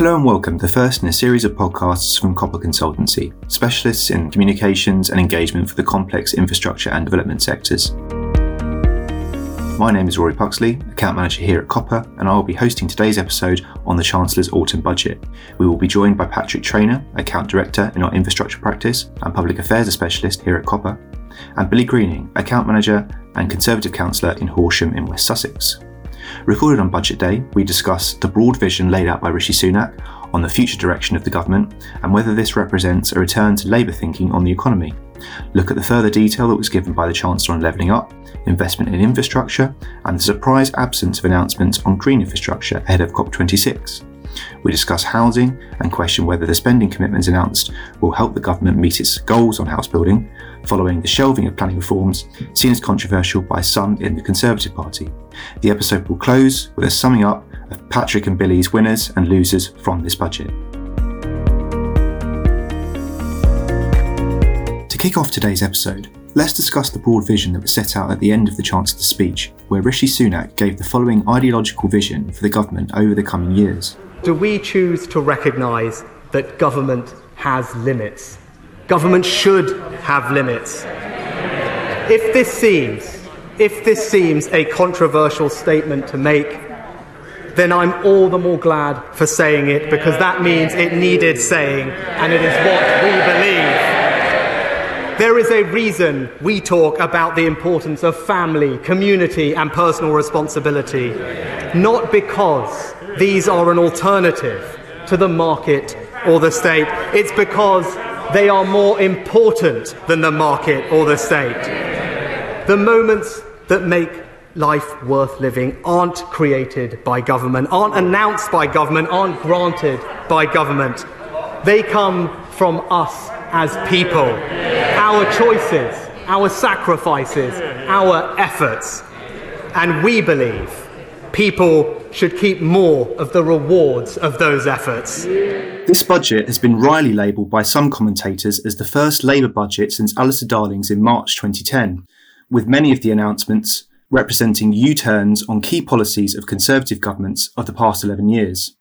Hello and welcome to the first in a series of podcasts from Copper Consultancy, specialists in communications and engagement for the complex infrastructure and development sectors. My name is Rory Puxley, account manager here at Copper, and I will be hosting today's episode on the Chancellor's autumn budget. We will be joined by Patrick Trainer, account director in our infrastructure practice and public affairs specialist here at Copper, and Billy Greening, account manager and Conservative councillor in Horsham in West Sussex. Recorded on Budget Day, we discuss the broad vision laid out by Rishi Sunak on the future direction of the government and whether this represents a return to Labour thinking on the economy. Look at the further detail that was given by the Chancellor on levelling up, investment in infrastructure, and the surprise absence of announcements on green infrastructure ahead of COP26. We discuss housing and question whether the spending commitments announced will help the government meet its goals on house building, following the shelving of planning reforms seen as controversial by some in the Conservative Party. The episode will close with a summing up of Patrick and Billy's winners and losers from this budget. To kick off today's episode, let's discuss the broad vision that was set out at the end of the Chancellor's speech, where Rishi Sunak gave the following ideological vision for the government over the coming years. Do we choose to recognise that government has limits? Government should have limits. If this seems, if this seems a controversial statement to make, then I'm all the more glad for saying it because that means it needed saying and it is what we believe. There is a reason we talk about the importance of family, community, and personal responsibility, not because these are an alternative to the market or the state. It's because they are more important than the market or the state. The moments that make life worth living aren't created by government, aren't announced by government, aren't granted by government. They come from us as people, our choices, our sacrifices, our efforts. And we believe people should keep more of the rewards of those efforts. This budget has been wryly labelled by some commentators as the first Labour budget since Alistair Darling's in March 2010, with many of the announcements representing U turns on key policies of Conservative governments of the past 11 years.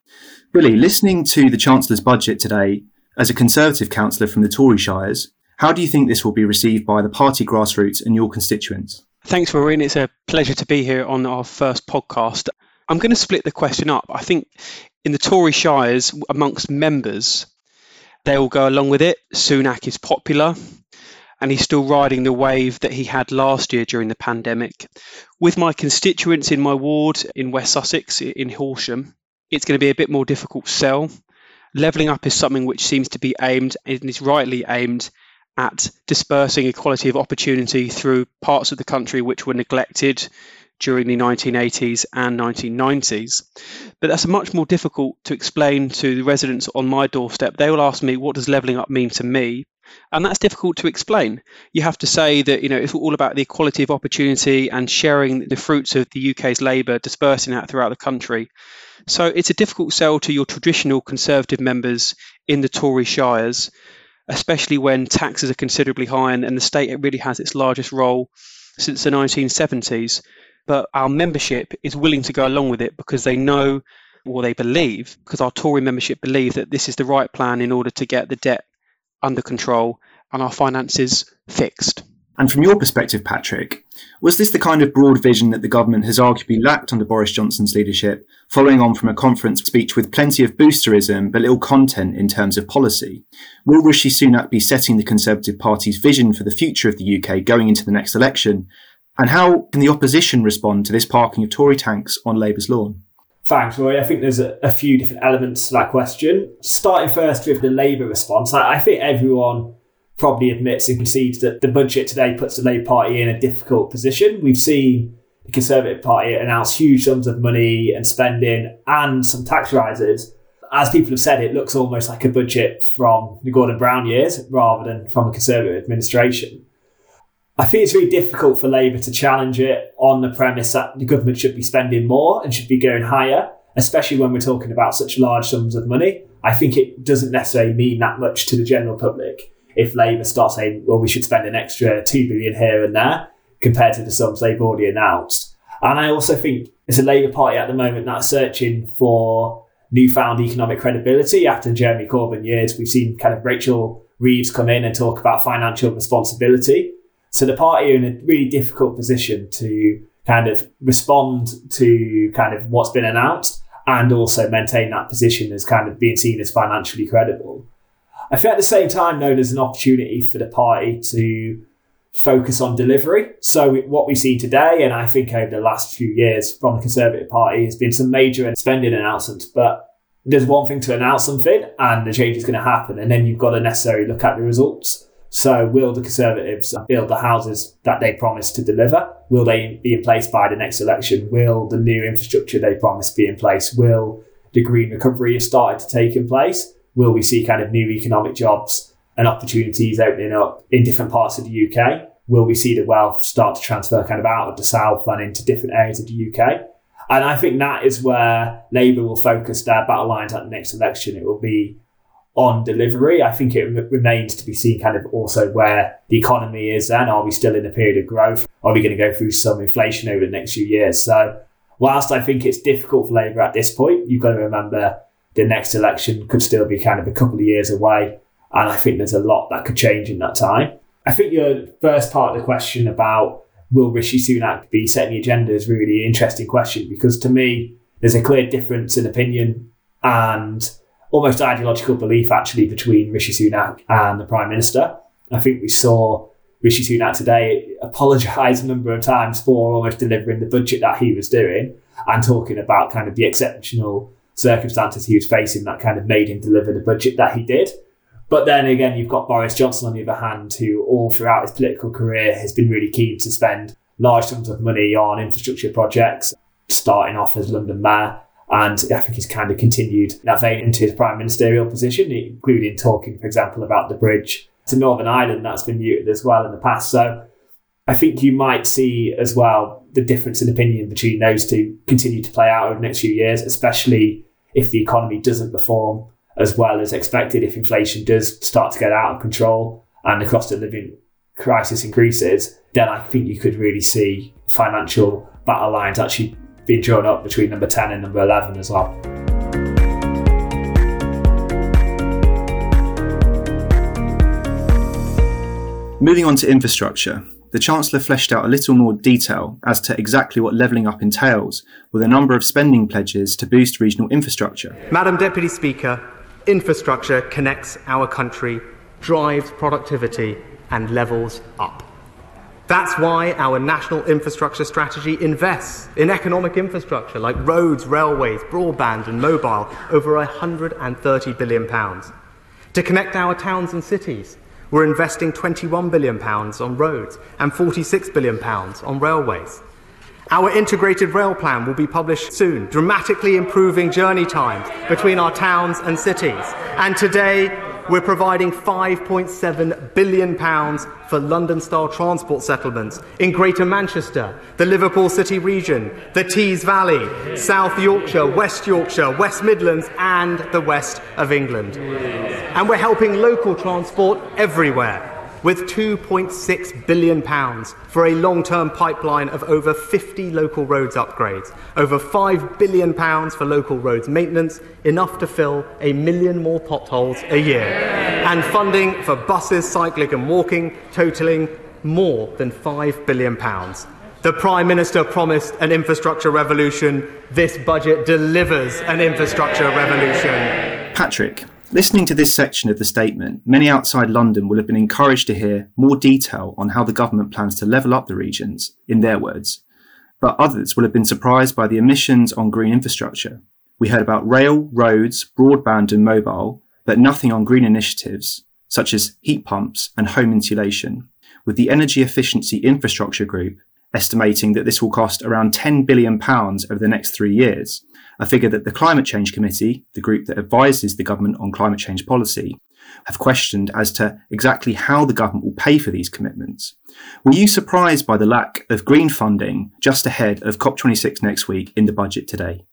Billy, listening to the Chancellor's budget today as a Conservative councillor from the Tory Shires, how do you think this will be received by the party grassroots and your constituents? Thanks, Maureen. It's a pleasure to be here on our first podcast. I'm going to split the question up. I think in the Tory shires, amongst members, they all go along with it. Sunak is popular and he's still riding the wave that he had last year during the pandemic. With my constituents in my ward in West Sussex, in Horsham, it's going to be a bit more difficult to sell. Levelling up is something which seems to be aimed and is rightly aimed at dispersing equality of opportunity through parts of the country which were neglected during the 1980s and 1990s. But that's much more difficult to explain to the residents on my doorstep. They will ask me, what does levelling up mean to me? And that's difficult to explain. You have to say that you know it's all about the equality of opportunity and sharing the fruits of the UK's labour, dispersing that throughout the country. So it's a difficult sell to your traditional Conservative members in the Tory shires, especially when taxes are considerably high and, and the state really has its largest role since the 1970s but our membership is willing to go along with it because they know or they believe, because our Tory membership believe that this is the right plan in order to get the debt under control and our finances fixed. And from your perspective, Patrick, was this the kind of broad vision that the government has arguably lacked under Boris Johnson's leadership, following on from a conference speech with plenty of boosterism but little content in terms of policy? Will Rishi Sunak be setting the Conservative Party's vision for the future of the UK going into the next election? And how can the opposition respond to this parking of Tory tanks on Labour's lawn? Thanks, Roy. I think there's a, a, few different elements to that question. Starting first with the Labour response, I, I think everyone probably admits and concedes that the budget today puts the Labour Party in a difficult position. We've seen the Conservative Party announce huge sums of money and spending and some tax rises. As people have said, it looks almost like a budget from the Gordon Brown years rather than from a Conservative administration. I think it's really difficult for Labour to challenge it on the premise that the government should be spending more and should be going higher, especially when we're talking about such large sums of money. I think it doesn't necessarily mean that much to the general public if Labour starts saying, well, we should spend an extra 2 billion here and there compared to the sums they've already announced. And I also think it's a Labour Party at the moment that's searching for newfound economic credibility after Jeremy Corbyn years. We've seen kind of Rachel Reeves come in and talk about financial responsibility. So the party are in a really difficult position to kind of respond to kind of what's been announced and also maintain that position as kind of being seen as financially credible. I think at the same time, though, there's an opportunity for the party to focus on delivery. So what we see today, and I think over the last few years from the Conservative Party, has been some major spending announcements. But there's one thing to announce something, and the change is going to happen, and then you've got to necessarily look at the results. So will the Conservatives build the houses that they promised to deliver? Will they be in place by the next election? Will the new infrastructure they promised be in place? Will the green recovery have started to take in place? Will we see kind of new economic jobs and opportunities opening up in different parts of the UK? Will we see the wealth start to transfer kind of out of the south and into different areas of the UK? And I think that is where Labour will focus their battle lines at the next election. It will be on delivery. I think it remains to be seen kind of also where the economy is then. Are we still in a period of growth? Are we going to go through some inflation over the next few years? So, whilst I think it's difficult for Labour at this point, you've got to remember the next election could still be kind of a couple of years away. And I think there's a lot that could change in that time. I think your first part of the question about will Rishi Sunak be setting the agenda is really an interesting question because to me, there's a clear difference in opinion and almost ideological belief actually between Rishi Sunak and the Prime Minister. I think we saw Rishi Sunak today apologise a number of times for almost delivering the budget that he was doing and talking about kind of the exceptional circumstances he was facing that kind of made him deliver the budget that he did. But then again, you've got Boris Johnson on the other hand, who all throughout his political career has been really keen to spend large sums of money on infrastructure projects, starting off as London Mayor and I think he's kind of continued that vein into his prime ministerial position, including talking, for example, about the bridge to Northern Ireland that's been muted as well in the past. So I think you might see as well the difference in opinion between those two continue to play out over the next few years, especially if the economy doesn't perform as well as expected, if inflation does start to get out of control and the cost of living crisis increases, then I think you could really see financial battle lines actually being drawn up between number 10 and number 11 as well. Moving on to infrastructure, the Chancellor fleshed out a little more detail as to exactly what levelling up entails, with a number of spending pledges to boost regional infrastructure. Madam Deputy Speaker, infrastructure connects our country, drives productivity, and levels up. That's why our national infrastructure strategy invests in economic infrastructure like roads, railways, broadband, and mobile, over £130 billion. To connect our towns and cities, we're investing £21 billion on roads and £46 billion on railways. Our integrated rail plan will be published soon, dramatically improving journey times between our towns and cities. And today, we're providing £5.7 billion for London style transport settlements in Greater Manchester, the Liverpool City region, the Tees Valley, South Yorkshire, West Yorkshire, West Midlands, and the West of England. And we're helping local transport everywhere with £2.6 billion for a long term pipeline of over 50 local roads upgrades, over £5 billion for local roads maintenance, enough to fill a million more potholes a year, and funding for buses, cycling, and walking, totalling more than £5 billion. The Prime Minister promised an infrastructure revolution. This budget delivers an infrastructure revolution. Patrick, Listening to this section of the statement, many outside London will have been encouraged to hear more detail on how the government plans to level up the regions, in their words. But others will have been surprised by the omissions on green infrastructure. We heard about rail, roads, broadband, and mobile, but nothing on green initiatives, such as heat pumps and home insulation, with the Energy Efficiency Infrastructure Group estimating that this will cost around £10 billion over the next three years, a figure that the Climate Change Committee, the group that advises the government on climate change policy, have questioned as to exactly how the government will pay for these commitments. Were you surprised by the lack of green funding just ahead of COP26 next week in the budget today?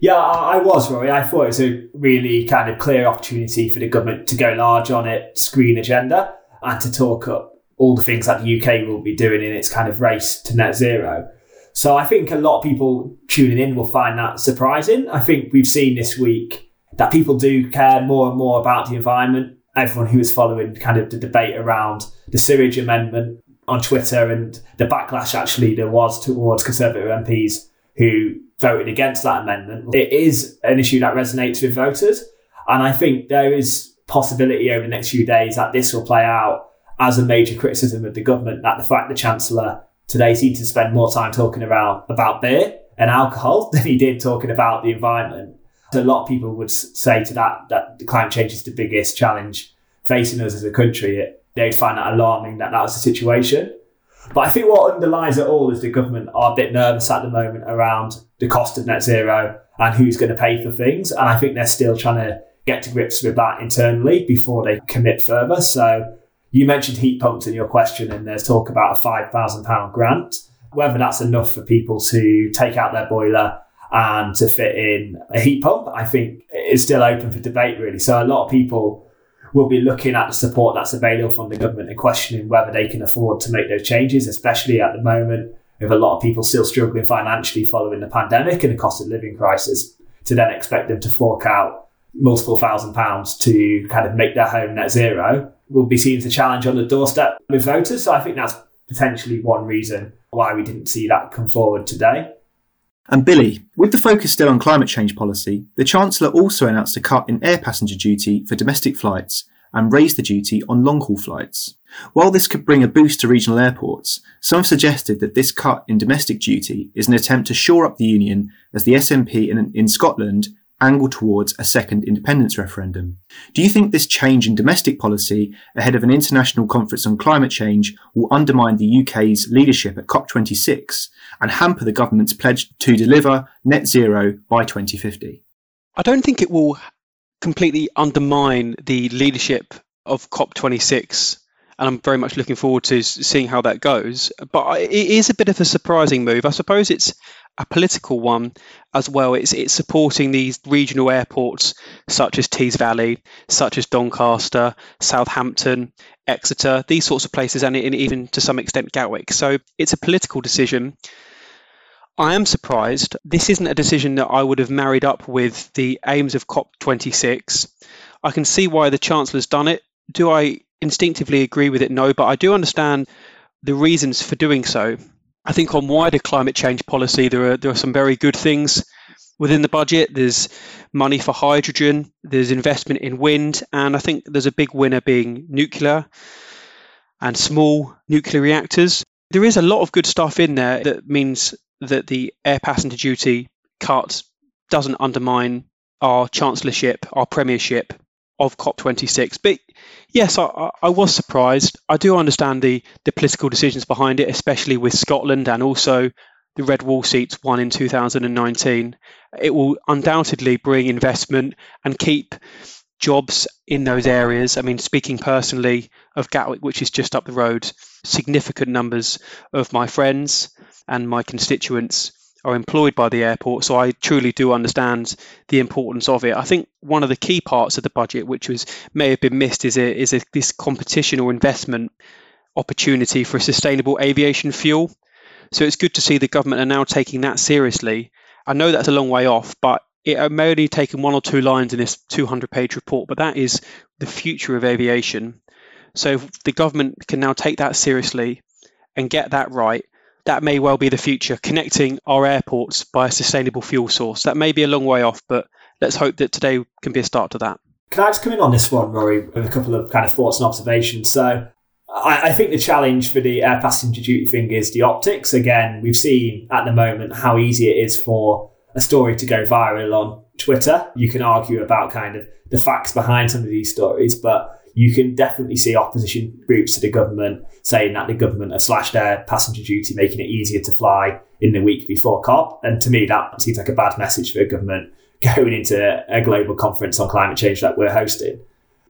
Yeah, I was, Rory. I thought it was a really kind of clear opportunity for the government to go large on its green agenda and to talk up all the things that the UK will be doing in its kind of race to net zero. So I think a lot of people tuning in will find that surprising. I think we've seen this week that people do care more and more about the environment. Everyone who is following kind of the debate around the sewage amendment on Twitter and the backlash actually there was towards Conservative MPs who voted against that amendment. It is an issue that resonates with voters. And I think there is possibility over the next few days that this will play out as a major criticism of the government that the fact the Chancellor today seemed to spend more time talking about, about beer and alcohol than he did talking about the environment. A lot of people would say to that that climate change is the biggest challenge facing us as a country. It, they'd find that alarming that that was the situation. But I think what underlies it all is the government are a bit nervous at the moment around the cost of net zero and who's going to pay for things. And I think they're still trying to get to grips with that internally before they commit further. So you mentioned heat pumps in your question, and there's talk about a £5,000 grant. Whether that's enough for people to take out their boiler and to fit in a heat pump, I think is still open for debate, really. So a lot of people will be looking at the support that's available from the government and questioning whether they can afford to make those changes, especially at the moment with a lot of people still struggling financially following the pandemic and the cost of living crisis, to then expect them to fork out multiple thousand pounds to kind of make their home net zero will be seen as a challenge on the doorstep with voters. So I think that's potentially one reason why we didn't see that come forward today. And Billy, with the focus still on climate change policy, the Chancellor also announced a cut in air passenger duty for domestic flights and raised the duty on long haul flights. While this could bring a boost to regional airports, some have suggested that this cut in domestic duty is an attempt to shore up the union as the SNP in, in Scotland angle towards a second independence referendum. Do you think this change in domestic policy ahead of an international conference on climate change will undermine the UK's leadership at COP26 and hamper the government's pledge to deliver net zero by 2050? I don't think it will completely undermine the leadership of COP26 and I'm very much looking forward to seeing how that goes. But it is a bit of a surprising move. I suppose it's a political one as well. It's it's supporting these regional airports such as Tees Valley, such as Doncaster, Southampton, Exeter, these sorts of places, and even to some extent Gatwick. So it's a political decision. I am surprised. This isn't a decision that I would have married up with the aims of COP26. I can see why the Chancellor's done it. Do I instinctively agree with it? No, but I do understand the reasons for doing so. I think on wider climate change policy, there are there are some very good things within the budget. There's money for hydrogen, there's investment in wind, and I think there's a big winner being nuclear and small nuclear reactors. There is a lot of good stuff in there that means that the air passenger duty cut doesn't undermine our chancellorship, our premiership of COP26. But yes, I, I, was surprised. I do understand the, the political decisions behind it, especially with Scotland and also the red wall seats won in 2019. It will undoubtedly bring investment and keep jobs in those areas. I mean, speaking personally of Gatwick, which is just up the road, significant numbers of my friends and my constituents are employed by the airport. So I truly do understand the importance of it. I think one of the key parts of the budget, which was may have been missed, is a, is a, this competition or investment opportunity for sustainable aviation fuel. So it's good to see the government are now taking that seriously. I know that's a long way off, but it may only taken one or two lines in this 200 page report, but that is the future of aviation. So the government can now take that seriously and get that right, that may well be the future, connecting our airports by a sustainable fuel source. That may be a long way off, but let's hope that today can be a start to that. Can I just come in on this one, Rory, with a couple of kind of thoughts and observations? So, I, I think the challenge for the air passenger duty thing is the optics. Again, we've seen at the moment how easy it is for a story to go viral on Twitter. You can argue about kind of the facts behind some of these stories, but you can definitely see opposition groups to the government saying that the government has slashed their passenger duty, making it easier to fly in the week before COP. And to me, that seems like a bad message for a government going into a global conference on climate change that we're hosting.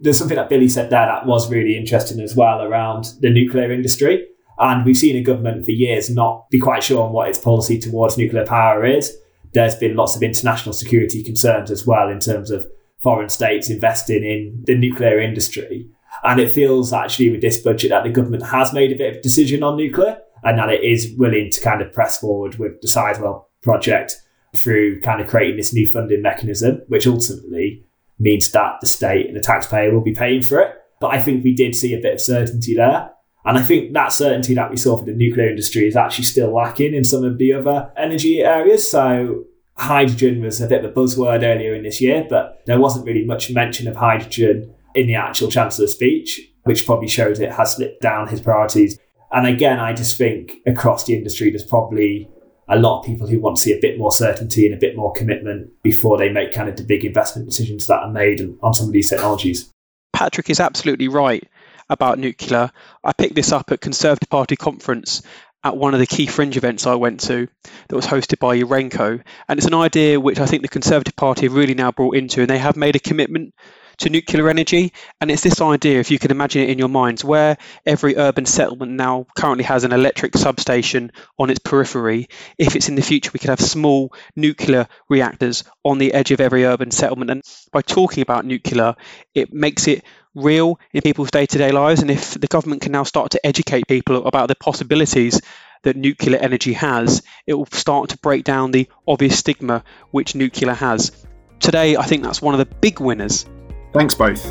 There's something that Billy said there that was really interesting as well around the nuclear industry. And we've seen a government for years not be quite sure on what its policy towards nuclear power is. There's been lots of international security concerns as well in terms of foreign states investing in the nuclear industry. And it feels actually with this budget that the government has made a bit of a decision on nuclear and that it is willing to kind of press forward with the Sizewell project through kind of creating this new funding mechanism, which ultimately means that the state and the taxpayer will be paying for it. But I think we did see a bit of certainty there. And I think that certainty that we saw for the nuclear industry is actually still lacking in some of the other energy areas. So hydrogen was a bit of a buzzword earlier in this year, but there wasn't really much mention of hydrogen in the actual Chancellor's speech, which probably shows it has slipped down his priorities. And again, I just think across the industry, there's probably a lot of people who want to see a bit more certainty and a bit more commitment before they make kind of the big investment decisions that are made on some of these technologies. Patrick is absolutely right about nuclear. I picked this up at Conservative Party conference at one of the key fringe events I went to that was hosted by Urenco. And it's an idea which I think the Conservative Party have really now brought into, and they have made a commitment to nuclear energy. And it's this idea, if you can imagine it in your minds, where every urban settlement now currently has an electric substation on its periphery. If it's in the future, we could have small nuclear reactors on the edge of every urban settlement. And by talking about nuclear, it makes it real in people's day to day lives. And if the government can now start to educate people about the possibilities that nuclear energy has, it will start to break down the obvious stigma which nuclear has. Today, I think that's one of the big winners Thanks both.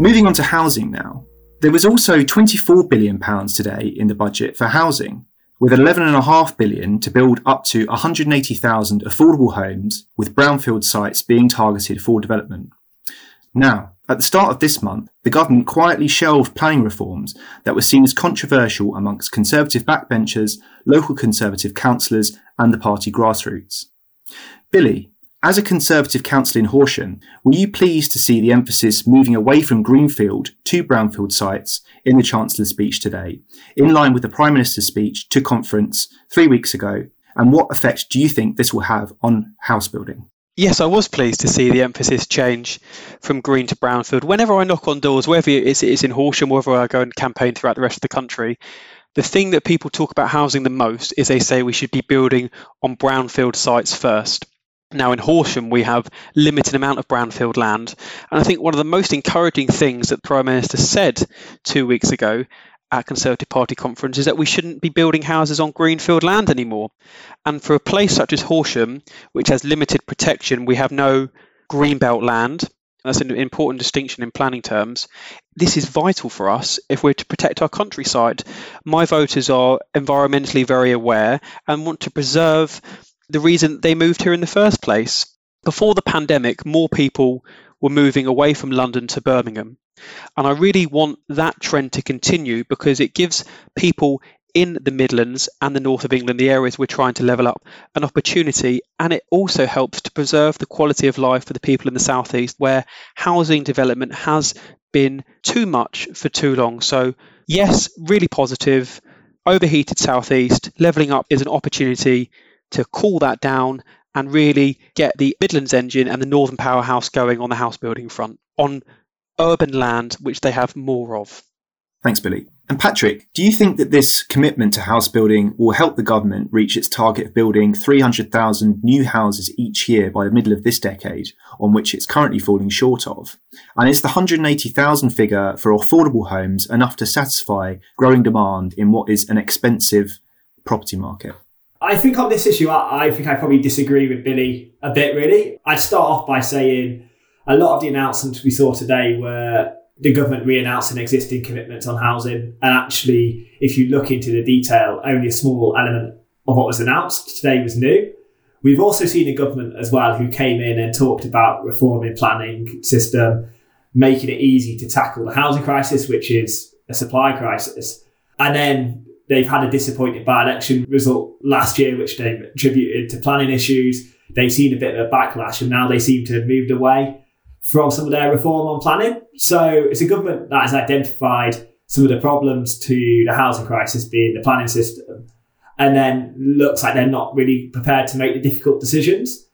Moving on to housing now. There was also £24 billion today in the budget for housing, with £11.5 billion to build up to 180,000 affordable homes, with brownfield sites being targeted for development. Now, at the start of this month, the government quietly shelved planning reforms that were seen as controversial amongst Conservative backbenchers, local Conservative councillors, and the party grassroots. Billy, as a Conservative councillor in Horsham, were you pleased to see the emphasis moving away from Greenfield to Brownfield sites in the Chancellor's speech today, in line with the Prime Minister's speech to conference three weeks ago? And what effect do you think this will have on house building? Yes, I was pleased to see the emphasis change from green to brownfield. Whenever I knock on doors, whether it is in Horsham, whether I go and campaign throughout the rest of the country, the thing that people talk about housing the most is they say we should be building on brownfield sites first. Now in Horsham, we have limited amount of brownfield land, and I think one of the most encouraging things that the Prime Minister said two weeks ago at Conservative Party conference is that we shouldn't be building houses on greenfield land anymore. And for a place such as Horsham, which has limited protection, we have no greenbelt land. That's an important distinction in planning terms. This is vital for us if we're to protect our countryside. My voters are environmentally very aware and want to preserve the reason they moved here in the first place. Before the pandemic, more people were moving away from London to Birmingham. And I really want that trend to continue because it gives people in the Midlands and the north of England, the areas we're trying to level up, an opportunity. And it also helps to preserve the quality of life for the people in the southeast where housing development has been too much for too long. So, yes, really positive. Overheated southeast, levelling up is an opportunity to cool that down and really get the Midlands engine and the Northern powerhouse going on the house building front on urban land, which they have more of. Thanks, Billy. And Patrick, do you think that this commitment to house building will help the government reach its target of building 300,000 new houses each year by the middle of this decade, on which it's currently falling short of? And is the 180,000 figure for affordable homes enough to satisfy growing demand in what is an expensive property market? I think on this issue, I, I think I probably disagree with Billy a bit, really. I'd start off by saying a lot of the announcements we saw today were the government re-announcing existing commitments on housing. And actually, if you look into the detail, only a small element of what was announced today was new. We've also seen a government as well who came in and talked about reforming planning system, making it easy to tackle the housing crisis, which is a supply crisis. And then they've had a disappointing by-election result last year, which they've attributed to planning issues. They've seen a bit of a backlash, and now they seem to have moved away from some of their reform on planning. So it's a government that has identified some of the problems to the housing crisis being the planning system, and then looks like they're not really prepared to make the difficult decisions.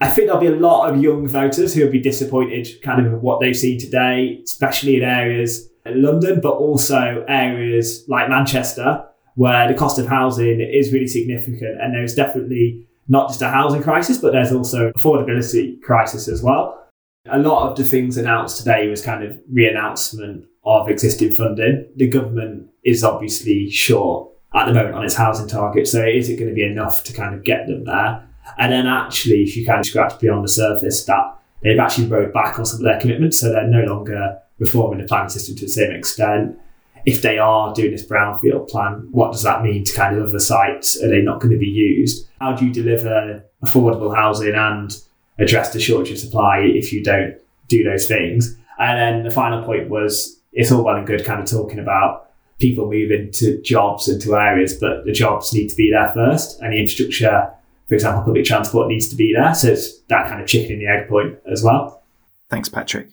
I think there'll be a lot of young voters who will be disappointed kind of what they've seen today, especially in areas in London, but also areas like Manchester, where the cost of housing is really significant. And there's definitely not just a housing crisis, but there's also affordability crisis as well. A lot of the things announced today was kind of re-announcement of existing funding. The government is obviously short at the moment on its housing target, so is it going to be enough to kind of get them there? And then actually, if you kind of scratch beyond the surface, that they've actually rode back on some of their commitments, so they're no longer reforming the planning system to the same extent. If they are doing this brownfield plan, what does that mean to kind of other sites? Are they not going to be used? How do you deliver affordable housing and address the shortage of supply if you don't do those things? And then the final point was it's all well and good kind of talking about people moving to jobs into areas, but the jobs need to be there first, and the infrastructure, for example, public transport needs to be there. So it's that kind of chicken and the egg point as well. Thanks, Patrick.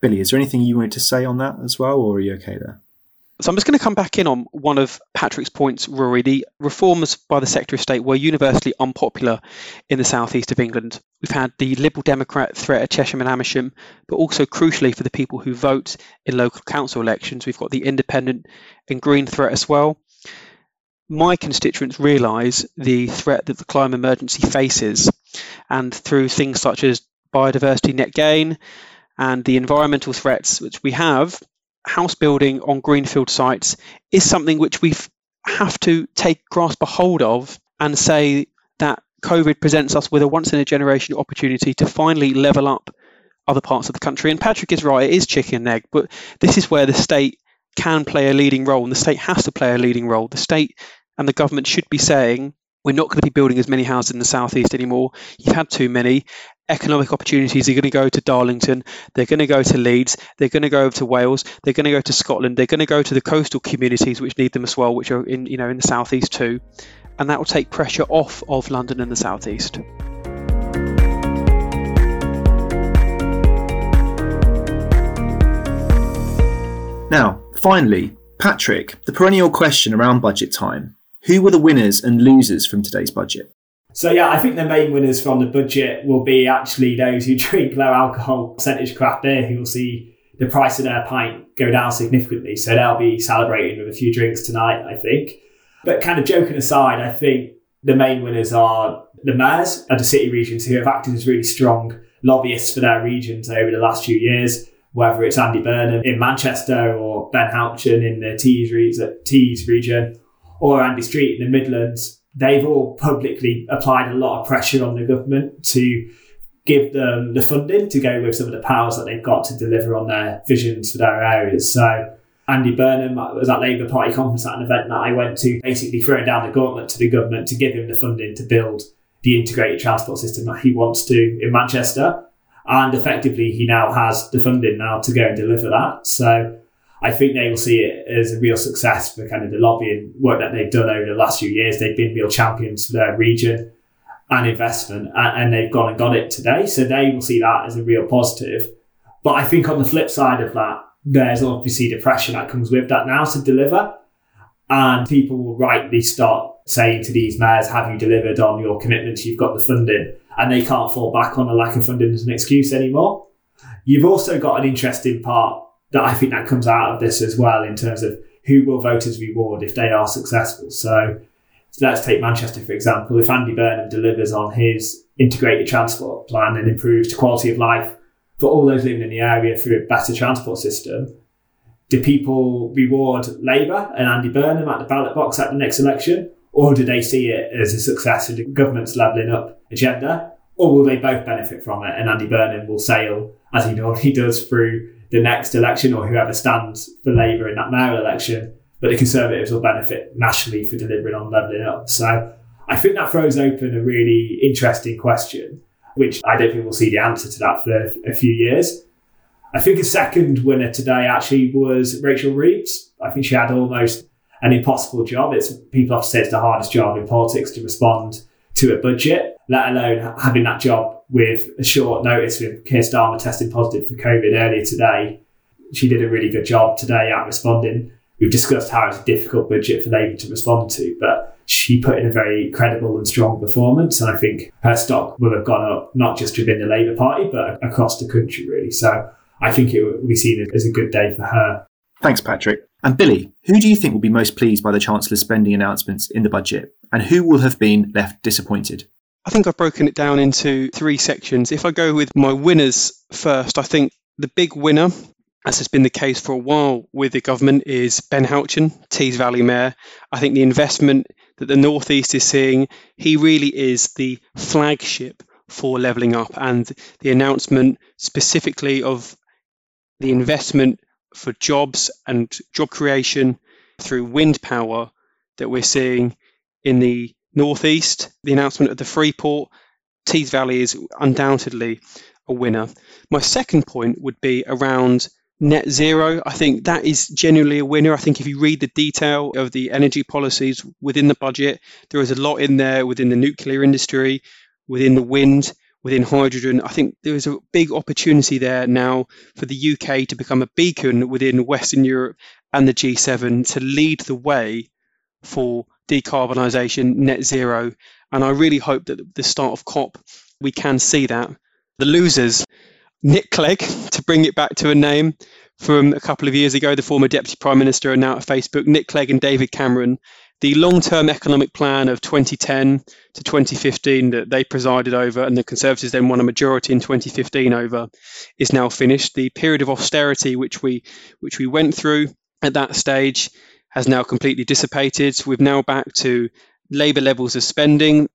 Billy, is there anything you wanted to say on that as well, or are you okay there? So I'm just going to come back in on one of Patrick's points, Rory. The reforms by the Secretary of State were universally unpopular in the southeast of England. We've had the Liberal Democrat threat at Chesham and Amersham, but also crucially for the people who vote in local council elections, we've got the Independent and Green threat as well. My constituents realise the threat that the climate emergency faces, and through things such as biodiversity net gain and the environmental threats which we have, house building on greenfield sites is something which we have to take grasp a hold of and say that COVID presents us with a once in a generation opportunity to finally level up other parts of the country. And Patrick is right, it is chicken and egg, but this is where the state can play a leading role and the state has to play a leading role. The state and the government should be saying, we're not going to be building as many houses in the southeast anymore. You've had too many economic opportunities are going to go to Darlington, they're going to go to Leeds, they're going to go over to Wales, they're going to go to Scotland, they're going to go to the coastal communities which need them as well, which are in you know in the southeast too, and that will take pressure off of London and the southeast. Now, finally, Patrick, the perennial question around budget time. Who were the winners and losers from today's budget? So yeah, I think the main winners from the budget will be actually those who drink low alcohol percentage craft beer, who will see the price of their pint go down significantly. So they'll be celebrating with a few drinks tonight, I think. But kind of joking aside, I think the main winners are the mayors of the city regions who have acted as really strong lobbyists for their regions over the last few years, whether it's Andy Burnham in Manchester or Ben Houchen in the Tees region or Andy Street in the Midlands they've all publicly applied a lot of pressure on the government to give them the funding to go with some of the powers that they've got to deliver on their visions for their areas. So Andy Burnham was at Labour Party conference at an event that I went to, basically throwing down the gauntlet to the government to give him the funding to build the integrated transport system that he wants to in Manchester. And effectively, he now has the funding now to go and deliver that. So I think they will see it as a real success for kind of the lobbying work that they've done over the last few years. They've been real champions for their region and investment, and, and they've gone and got it today. So they will see that as a real positive. But I think on the flip side of that, there's obviously the pressure that comes with that now to deliver. And people will rightly start saying to these mayors, have you delivered on your commitments? You've got the funding. And they can't fall back on a lack of funding as an excuse anymore. You've also got an interesting part that I think that comes out of this as well in terms of who will voters reward if they are successful. So, so let's take Manchester for example. If Andy Burnham delivers on his integrated transport plan and improves the quality of life for all those living in the area through a better transport system, do people reward Labour and Andy Burnham at the ballot box at the next election? Or do they see it as a success of the government's levelling up agenda? Or will they both benefit from it and Andy Burnham will sail, as he normally does, through the next election or whoever stands for Labour in that mayoral election, but the Conservatives will benefit nationally for delivering on levelling up. So I think that throws open a really interesting question, which I don't think we'll see the answer to that for a few years. I think a second winner today actually was Rachel Reeves. I think she had almost an impossible job. It's people often say it's the hardest job in politics to respond to a budget, let alone having that job with a short notice with Keir Starmer testing positive for COVID earlier today. She did a really good job today at responding. We've discussed how it's a difficult budget for Labour to respond to, but she put in a very credible and strong performance. And I think her stock will have gone up not just within the Labour Party, but across the country, really. So I think it will be seen as a good day for her. Thanks, Patrick. And Billy, who do you think will be most pleased by the Chancellor's spending announcements in the budget? And who will have been left disappointed? I think I've broken it down into three sections. If I go with my winners first, I think the big winner, as has been the case for a while with the government, is Ben Houchen, Tees Valley Mayor. I think the investment that the Northeast is seeing, he really is the flagship for levelling up. And the announcement specifically of the investment for jobs and job creation through wind power that we're seeing in the Northeast, the announcement of the Freeport, Tees Valley is undoubtedly a winner. My second point would be around net zero. I think that is genuinely a winner. I think if you read the detail of the energy policies within the budget, there is a lot in there within the nuclear industry, within the wind, within hydrogen. I think there is a big opportunity there now for the UK to become a beacon within Western Europe and the G7 to lead the way for decarbonisation, net zero. And I really hope that at the start of COP, we can see that. The losers, Nick Clegg, to bring it back to a name from a couple of years ago, the former Deputy Prime Minister and now at Facebook, Nick Clegg and David Cameron. The long term economic plan of 2010 to 2015 that they presided over and the Conservatives then won a majority in 2015 over is now finished. The period of austerity which we which we went through at that stage has now completely dissipated. We're now back to Labour levels of spending.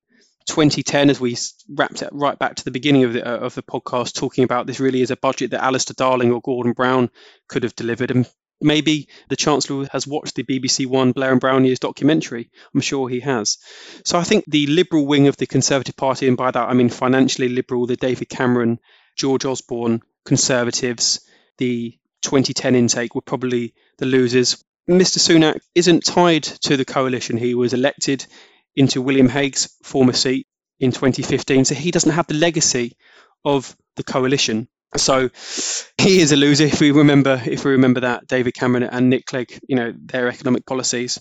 2010, as we wrapped it right back to the beginning of the, uh, of the podcast, talking about this really is a budget that Alistair Darling or Gordon Brown could have delivered. And maybe the Chancellor has watched the BBC One Blair and Brown years documentary. I'm sure he has. So I think the Liberal wing of the Conservative Party, and by that I mean financially Liberal, the David Cameron, George Osborne Conservatives, the 2010 intake were probably the losers. Mr. Sunak isn't tied to the coalition. He was elected into William Hague's former seat in 2015, so he doesn't have the legacy of the coalition. So he is a loser if we remember if we remember that David Cameron and Nick Clegg, you know, their economic policies.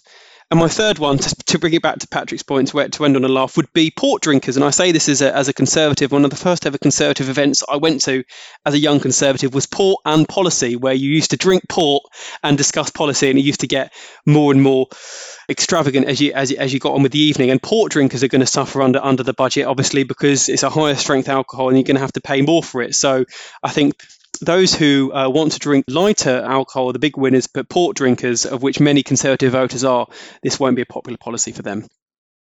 And my third one, to, to bring it back to Patrick's point, to, to end on a laugh, would be port drinkers. And I say this as a, as a conservative. One of the first ever conservative events I went to as a young conservative was port and policy, where you used to drink port and discuss policy, and it used to get more and more extravagant as you as, as you got on with the evening. And port drinkers are going to suffer under under the budget, obviously, because it's a higher strength alcohol, and you're going to have to pay more for it. So I think those who uh, want to drink lighter alcohol are the big winners, but port drinkers, of which many Conservative voters are, this won't be a popular policy for them.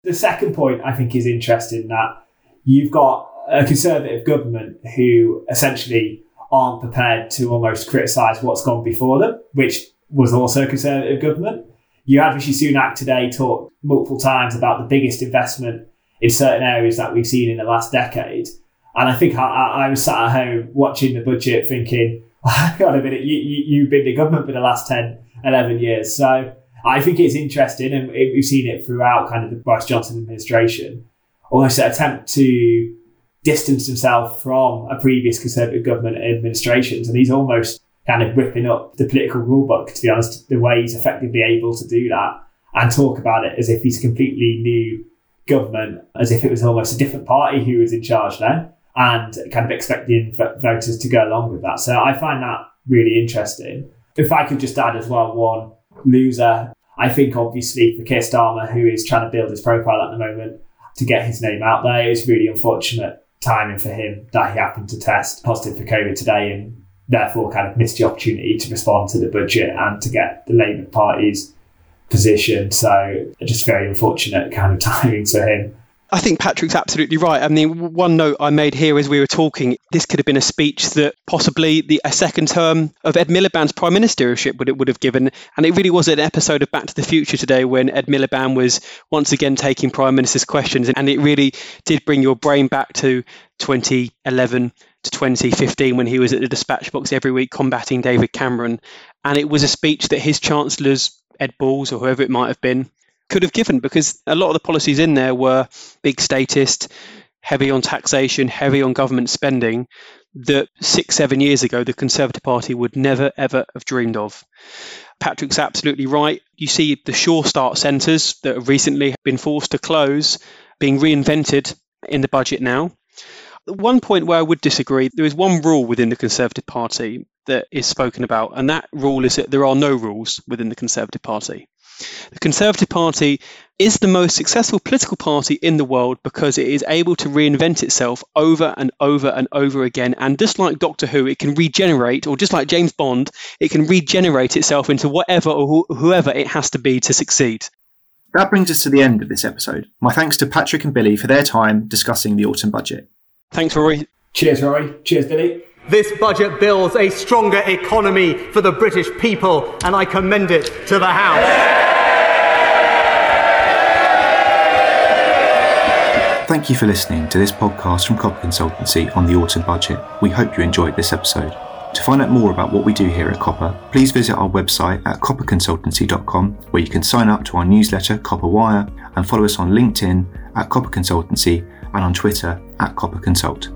The second point I think is interesting that you've got a Conservative government who essentially aren't prepared to almost criticise what's gone before them, which was also a Conservative government. You had Rishi Sunak today talk multiple times about the biggest investment in certain areas that we've seen in the last decade. And I think I, I, was sat at home watching the budget thinking, hang on a minute, you, you, you've been the government for the last 10, 11 years. So I think it's interesting, and we've seen it throughout kind of the Boris Johnson administration, almost an attempt to distance himself from a previous Conservative government administrations. And he's almost kind of ripping up the political rulebook, to be honest, the way he's effectively able to do that and talk about it as if he's a completely new government, as if it was almost a different party who was in charge then and kind of expecting voters to go along with that. So I find that really interesting. If I could just add as well one loser, I think obviously for Keir Starmer, who is trying to build his profile at the moment, to get his name out there, is really unfortunate timing for him that he happened to test positive for COVID today and therefore kind of missed the opportunity to respond to the budget and to get the Labour Party's position. So just very unfortunate kind of timing for him. I think Patrick's absolutely right. I mean, one note I made here as we were talking, this could have been a speech that possibly the a second term of Ed Miliband's prime ministership would would have given, and it really was an episode of Back to the Future today when Ed Miliband was once again taking prime minister's questions, and it really did bring your brain back to 2011 to 2015 when he was at the dispatch box every week combating David Cameron, and it was a speech that his chancellors Ed Balls or whoever it might have been could have given because a lot of the policies in there were big statist, heavy on taxation, heavy on government spending that six, seven years ago the Conservative Party would never, ever have dreamed of. Patrick's absolutely right. You see the Sure Start centres that have recently been forced to close being reinvented in the budget now. One point where I would disagree there is one rule within the Conservative Party that is spoken about, and that rule is that there are no rules within the Conservative Party. The Conservative Party is the most successful political party in the world because it is able to reinvent itself over and over and over again. And just like Doctor Who, it can regenerate, or just like James Bond, it can regenerate itself into whatever or wh- whoever it has to be to succeed. That brings us to the end of this episode. My thanks to Patrick and Billy for their time discussing the autumn budget. Thanks, Rory. Cheers, Rory. Cheers, Billy. This budget builds a stronger economy for the British people, and I commend it to the House. Thank you for listening to this podcast from Copper Consultancy on the autumn budget. We hope you enjoyed this episode. To find out more about what we do here at Copper, please visit our website at copperconsultancy.com, where you can sign up to our newsletter, Copper Wire, and follow us on LinkedIn at Copper Consultancy and on Twitter at Copper Consult.